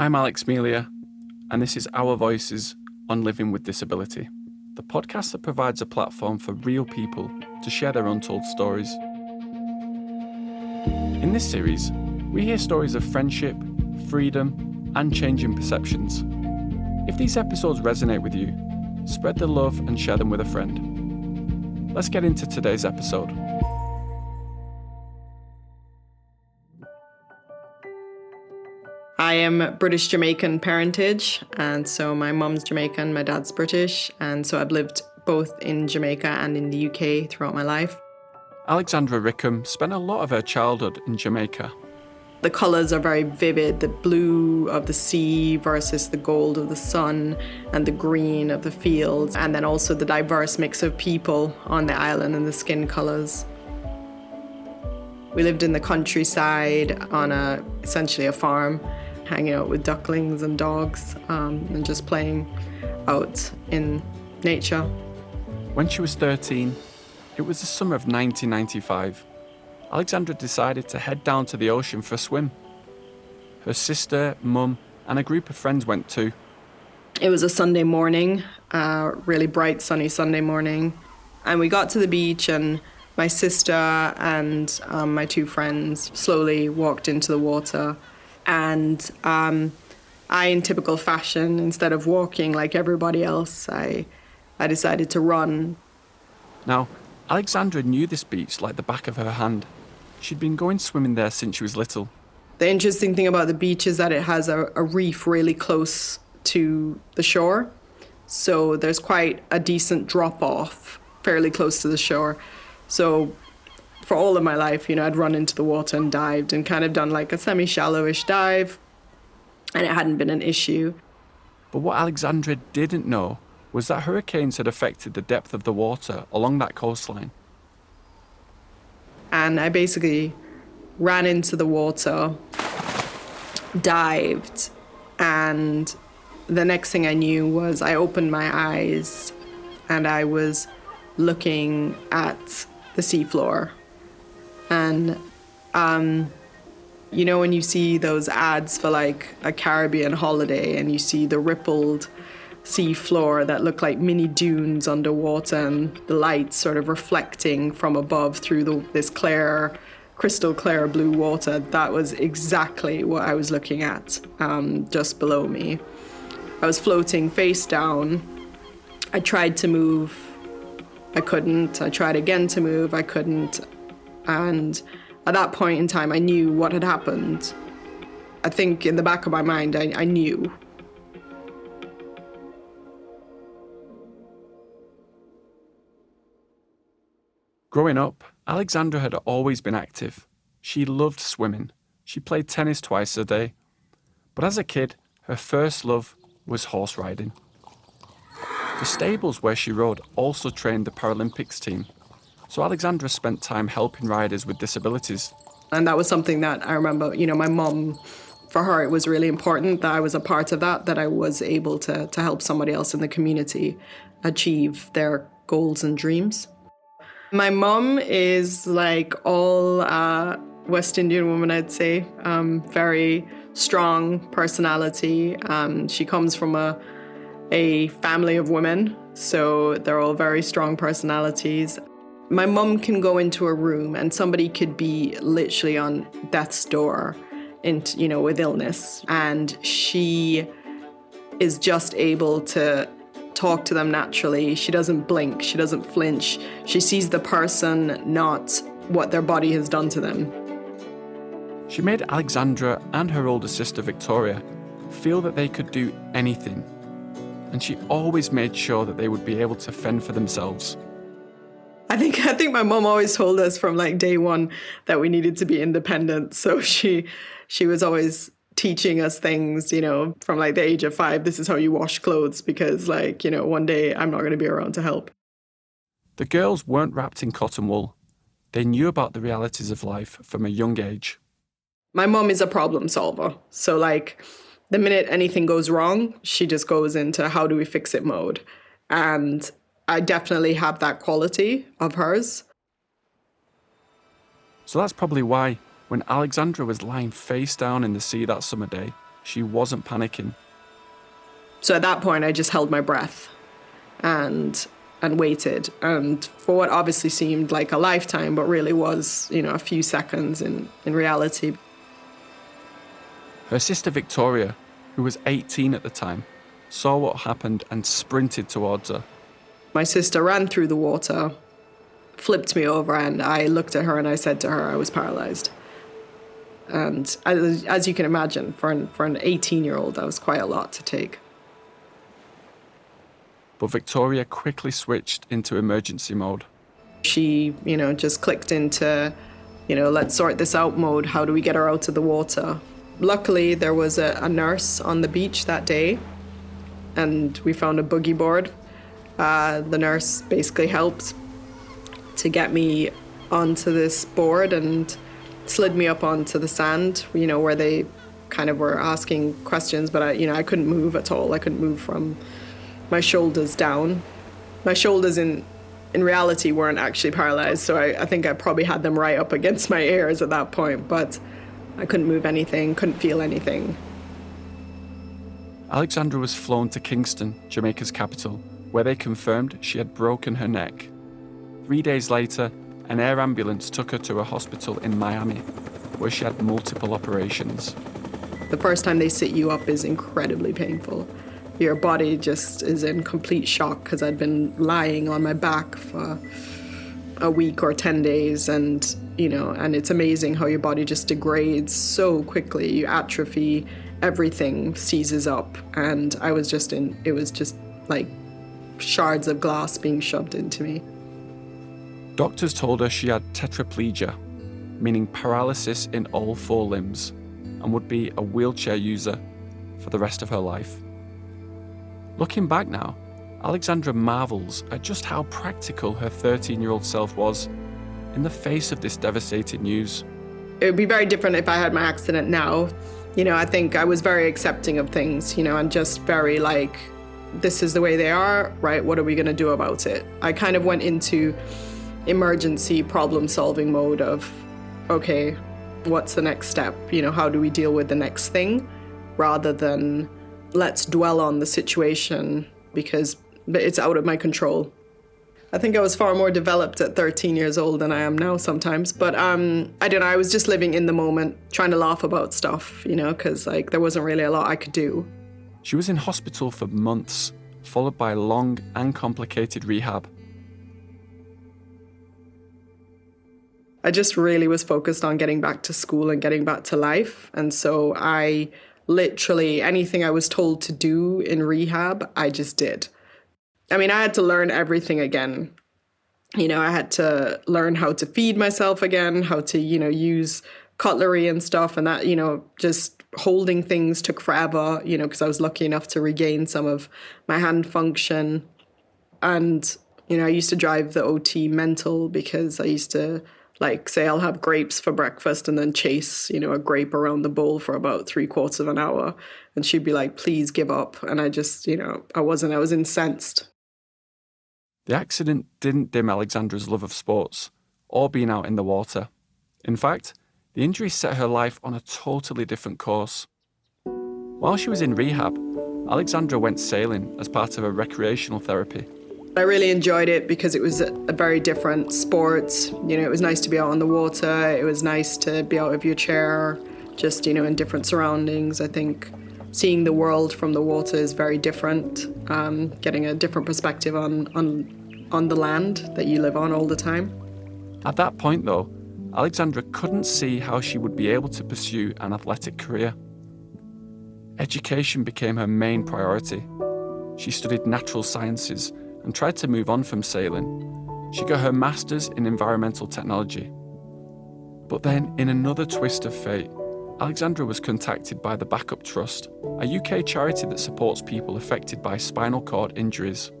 I'm Alex Melia, and this is Our Voices on Living with Disability, the podcast that provides a platform for real people to share their untold stories. In this series, we hear stories of friendship, freedom, and changing perceptions. If these episodes resonate with you, spread the love and share them with a friend. Let's get into today's episode. I am British Jamaican parentage, and so my mum's Jamaican, my dad's British, and so I've lived both in Jamaica and in the UK throughout my life. Alexandra Rickham spent a lot of her childhood in Jamaica. The colours are very vivid the blue of the sea versus the gold of the sun, and the green of the fields, and then also the diverse mix of people on the island and the skin colours. We lived in the countryside on a essentially a farm hanging out with ducklings and dogs um, and just playing out in nature. When she was 13, it was the summer of 1995. Alexandra decided to head down to the ocean for a swim. Her sister, mum, and a group of friends went too. It was a Sunday morning, a really bright, sunny Sunday morning. And we got to the beach, and my sister and um, my two friends slowly walked into the water and um, I, in typical fashion, instead of walking like everybody else, I, I decided to run. Now, Alexandra knew this beach like the back of her hand. She'd been going swimming there since she was little. The interesting thing about the beach is that it has a, a reef really close to the shore. So there's quite a decent drop off fairly close to the shore. So for all of my life, you know, I'd run into the water and dived and kind of done like a semi shallowish dive, and it hadn't been an issue. But what Alexandra didn't know was that hurricanes had affected the depth of the water along that coastline. And I basically ran into the water, dived, and the next thing I knew was I opened my eyes and I was looking at the seafloor and um, you know when you see those ads for like a Caribbean holiday and you see the rippled sea floor that look like mini dunes underwater and the lights sort of reflecting from above through the, this clear crystal clear blue water that was exactly what i was looking at um, just below me. I was floating face down. I tried to move. I couldn't. I tried again to move. I couldn't and at that point in time, I knew what had happened. I think in the back of my mind, I, I knew. Growing up, Alexandra had always been active. She loved swimming. She played tennis twice a day. But as a kid, her first love was horse riding. The stables where she rode also trained the Paralympics team, so Alexandra spent time helping riders with disabilities. And that was something that I remember, you know, my mom, for her, it was really important that I was a part of that, that I was able to, to help somebody else in the community achieve their goals and dreams. My mom is like all uh, West Indian woman, I'd say, um, very strong personality. Um, she comes from a, a family of women, so they're all very strong personalities my mum can go into a room and somebody could be literally on death's door into you know with illness. And she is just able to talk to them naturally. She doesn't blink. She doesn't flinch. She sees the person not what their body has done to them. She made alexandra and her older sister victoria feel that they could do anything. And she always made sure that they would be able to fend for themselves I think I think my mom always told us from like day one that we needed to be independent. So she she was always teaching us things, you know, from like the age of five. This is how you wash clothes because like you know one day I'm not going to be around to help. The girls weren't wrapped in cotton wool. They knew about the realities of life from a young age. My mom is a problem solver. So like the minute anything goes wrong, she just goes into how do we fix it mode. And I definitely have that quality of hers. So that's probably why, when Alexandra was lying face down in the sea that summer day, she wasn't panicking. So at that point, I just held my breath and and waited. And for what obviously seemed like a lifetime, but really was, you know, a few seconds in, in reality. Her sister Victoria, who was 18 at the time, saw what happened and sprinted towards her. My sister ran through the water, flipped me over, and I looked at her and I said to her I was paralyzed. And as, as you can imagine, for an, for an 18 year old, that was quite a lot to take. But Victoria quickly switched into emergency mode. She, you know, just clicked into, you know, let's sort this out mode. How do we get her out of the water? Luckily, there was a, a nurse on the beach that day, and we found a boogie board. Uh, the nurse basically helped to get me onto this board and slid me up onto the sand, you know, where they kind of were asking questions, but I, you know, I couldn't move at all. I couldn't move from my shoulders down. My shoulders in in reality weren't actually paralyzed, so I, I think I probably had them right up against my ears at that point, but I couldn't move anything, couldn't feel anything. Alexandra was flown to Kingston, Jamaica's capital, where they confirmed she had broken her neck. Three days later, an air ambulance took her to a hospital in Miami, where she had multiple operations. The first time they sit you up is incredibly painful your body just is in complete shock because I'd been lying on my back for a week or 10 days and you know and it's amazing how your body just degrades so quickly you atrophy everything seizes up and I was just in it was just like shards of glass being shoved into me Doctors told her she had tetraplegia meaning paralysis in all four limbs and would be a wheelchair user for the rest of her life. Looking back now, Alexandra marvels at just how practical her 13 year old self was in the face of this devastating news. It would be very different if I had my accident now. You know, I think I was very accepting of things, you know, and just very like, this is the way they are, right? What are we going to do about it? I kind of went into emergency problem solving mode of, okay, what's the next step? You know, how do we deal with the next thing rather than let's dwell on the situation because it's out of my control. I think I was far more developed at 13 years old than I am now sometimes. But um, I don't know, I was just living in the moment, trying to laugh about stuff, you know, because like there wasn't really a lot I could do. She was in hospital for months, followed by long and complicated rehab. I just really was focused on getting back to school and getting back to life. And so I literally anything I was told to do in rehab, I just did. I mean, I had to learn everything again. You know, I had to learn how to feed myself again, how to, you know, use cutlery and stuff. And that, you know, just holding things took forever, you know, because I was lucky enough to regain some of my hand function. And, you know, I used to drive the OT mental because I used to like say I'll have grapes for breakfast and then chase, you know, a grape around the bowl for about three quarters of an hour. And she'd be like, please give up. And I just, you know, I wasn't, I was incensed. The accident didn't dim Alexandra's love of sports or being out in the water. In fact, the injury set her life on a totally different course. While she was in rehab, Alexandra went sailing as part of a recreational therapy. I really enjoyed it because it was a, a, very different sport. You know, it was nice to be out on the water. It was nice to be out of your chair, just, you know, in different surroundings. I think seeing the world from the water is very different, um, getting a different perspective on, on, on the land that you live on all the time. At that point, though, Alexandra couldn't see how she would be able to pursue an athletic career. Education became her main priority. She studied natural sciences and tried to move on from sailing. She got her master's in environmental technology. But then, in another twist of fate, Alexandra was contacted by the Backup Trust, a UK charity that supports people affected by spinal cord injuries.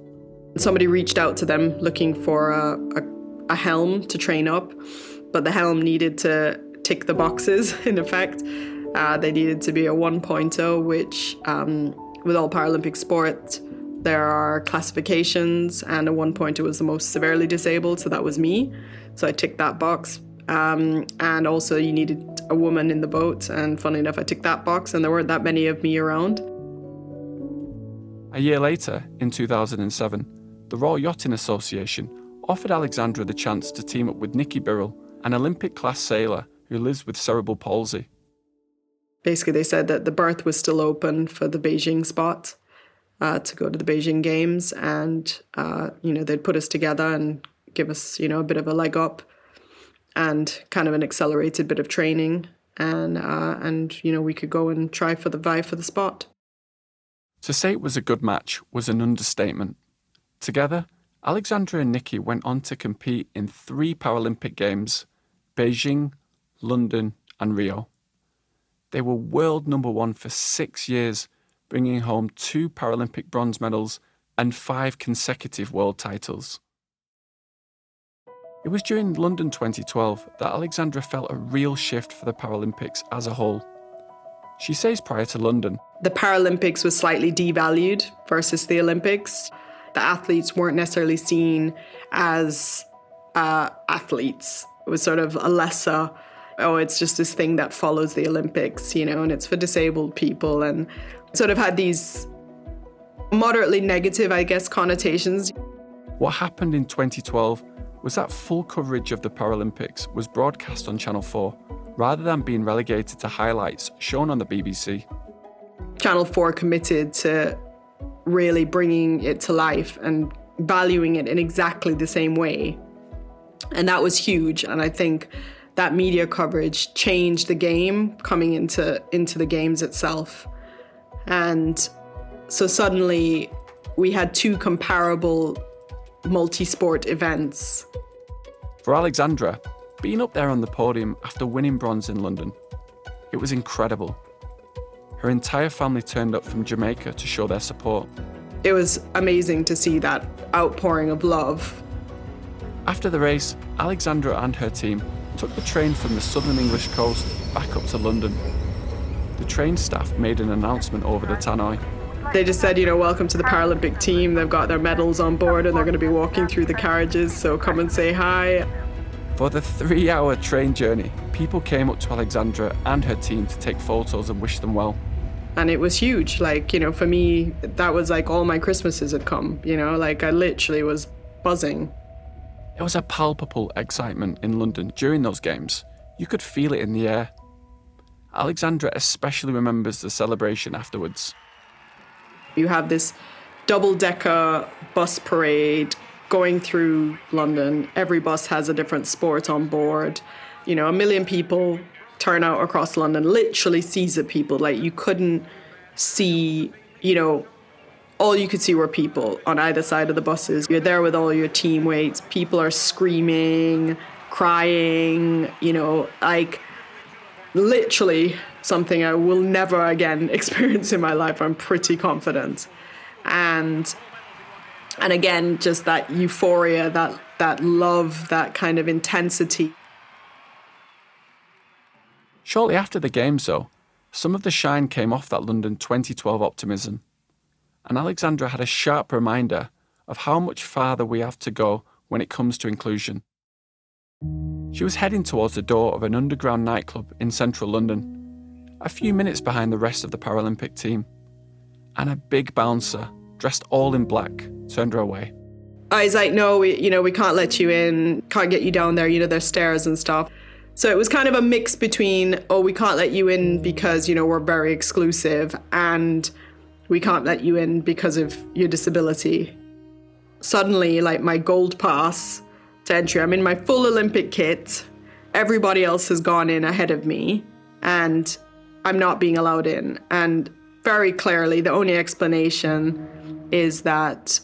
Somebody reached out to them looking for a, a, a helm to train up, but the helm needed to tick the boxes, in effect. Uh, they needed to be a 1.0, which, um, with all Paralympic sports, there are classifications, and point it was the most severely disabled, so that was me. So I ticked that box. Um, and also, you needed a woman in the boat. And funny enough, I ticked that box, and there weren't that many of me around. A year later, in 2007, the Royal Yachting Association offered Alexandra the chance to team up with Niki Birrell, an Olympic class sailor who lives with cerebral palsy. Basically, they said that the berth was still open for the Beijing spot uh, to go to the Beijing Games, and uh, you know they'd put us together and give us you know a bit of a leg up and kind of an accelerated bit of training, and uh, and you know we could go and try for the vie for the spot. To say it was a good match was an understatement. Together, Alexandra and Niki went on to compete in three Paralympic Games Beijing, London, and Rio. They were world number one for six years, bringing home two Paralympic bronze medals and five consecutive world titles. It was during London 2012 that Alexandra felt a real shift for the Paralympics as a whole. She says prior to London, The Paralympics was slightly devalued versus the Olympics. The athletes weren't necessarily seen as uh, athletes. It was sort of a lesser, oh, it's just this thing that follows the Olympics, you know, and it's for disabled people, and sort of had these moderately negative, I guess, connotations. What happened in 2012 was that full coverage of the Paralympics was broadcast on Channel 4 rather than being relegated to highlights shown on the BBC. Channel 4 committed to really bringing it to life and valuing it in exactly the same way. And that was huge. And I think that media coverage changed the game coming into, into the games itself. And so suddenly we had two comparable multi sport events. For Alexandra, being up there on the podium after winning bronze in London, it was incredible. Her entire family turned up from Jamaica to show their support. It was amazing to see that outpouring of love. After the race, Alexandra and her team took the train from the southern English coast back up to London. The train staff made an announcement over the tannoy. They just said, you know, welcome to the Paralympic team. They've got their medals on board and they're going to be walking through the carriages, so come and say hi. For the three hour train journey, people came up to Alexandra and her team to take photos and wish them well. And it was huge. Like, you know, for me, that was like all my Christmases had come, you know, like I literally was buzzing. There was a palpable excitement in London during those games. You could feel it in the air. Alexandra especially remembers the celebration afterwards. You have this double decker bus parade going through London. Every bus has a different sport on board. You know, a million people turn out across London, literally seas of people. Like you couldn't see, you know, all you could see were people on either side of the buses. You're there with all your teammates. People are screaming, crying, you know, like literally something I will never again experience in my life. I'm pretty confident. And and again, just that euphoria, that that love, that kind of intensity. Shortly after the games, though, some of the shine came off that London 2012 optimism. And Alexandra had a sharp reminder of how much farther we have to go when it comes to inclusion. She was heading towards the door of an underground nightclub in central London, a few minutes behind the rest of the Paralympic team. And a big bouncer, dressed all in black, turned her away. Uh, I was like, no, we, you know, we can't let you in, can't get you down there, you know, there's stairs and stuff. So it was kind of a mix between, oh, we can't let you in because, you know, we're very exclusive, and we can't let you in because of your disability. Suddenly, like my gold pass to entry, I'm in my full Olympic kit. Everybody else has gone in ahead of me, and I'm not being allowed in. And very clearly, the only explanation is that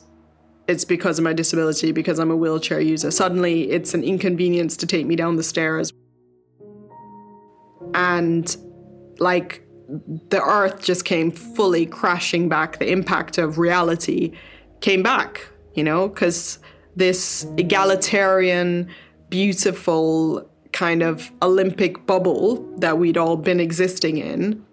it's because of my disability, because I'm a wheelchair user. Suddenly, it's an inconvenience to take me down the stairs. And like the earth just came fully crashing back, the impact of reality came back, you know, because this egalitarian, beautiful kind of Olympic bubble that we'd all been existing in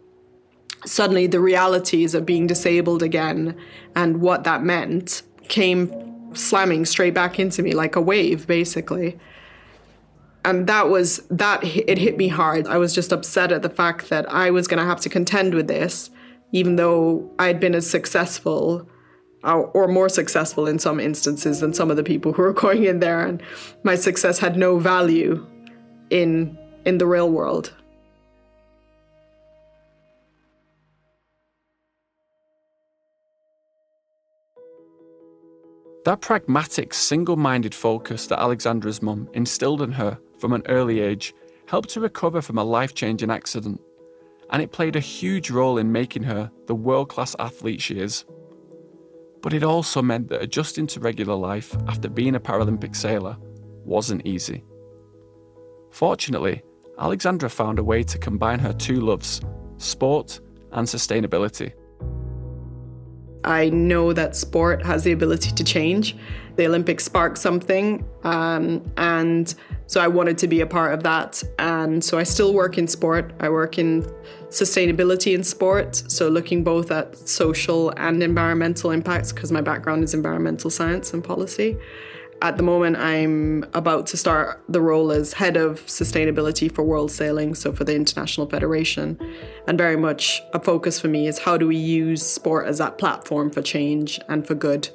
suddenly the realities of being disabled again and what that meant came slamming straight back into me like a wave, basically. And that was that it hit me hard. I was just upset at the fact that I was going to have to contend with this, even though I'd been as successful or more successful in some instances than some of the people who were going in there, and my success had no value in in the real world. That pragmatic, single minded focus that Alexandra's mum instilled in her from an early age helped her recover from a life changing accident, and it played a huge role in making her the world class athlete she is. But it also meant that adjusting to regular life after being a Paralympic sailor wasn't easy. Fortunately, Alexandra found a way to combine her two loves sport and sustainability. I know that sport has the ability to change. The Olympics sparked something, um, and so I wanted to be a part of that. And so I still work in sport. I work in sustainability in sport, so looking both at social and environmental impacts because my background is environmental science and policy. At the moment, I'm about to start the role as head of sustainability for World Sailing, so for the International Federation. And very much a focus for me is how do we use sport as that platform for change and for good,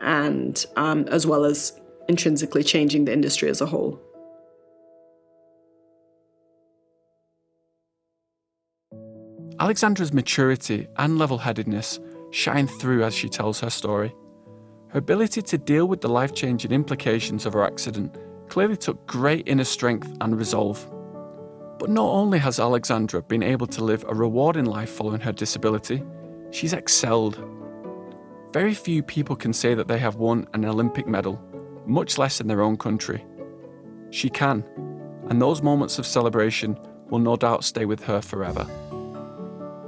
and um, as well as intrinsically changing the industry as a whole. Alexandra's maturity and level headedness shine through as she tells her story. Her ability to deal with the life changing implications of her accident clearly took great inner strength and resolve. But not only has Alexandra been able to live a rewarding life following her disability, she's excelled. Very few people can say that they have won an Olympic medal, much less in their own country. She can, and those moments of celebration will no doubt stay with her forever.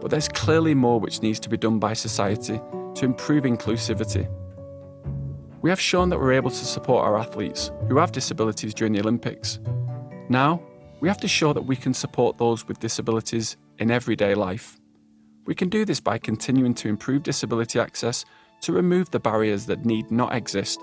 But there's clearly more which needs to be done by society to improve inclusivity we have shown that we're able to support our athletes who have disabilities during the Olympics. Now, we have to show that we can support those with disabilities in everyday life. We can do this by continuing to improve disability access to remove the barriers that need not exist.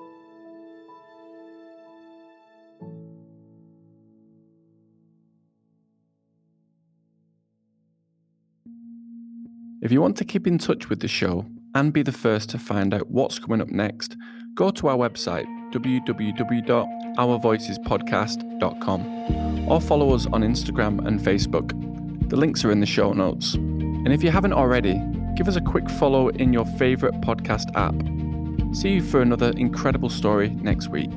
If you want to keep in touch with the show and be the first to find out what's coming up next, go to our website www.ourvoicespodcast.com or follow us on Instagram and Facebook. The links are in the show notes. And if you haven't already, give us a quick follow in your favourite podcast app. See you for another incredible story next week.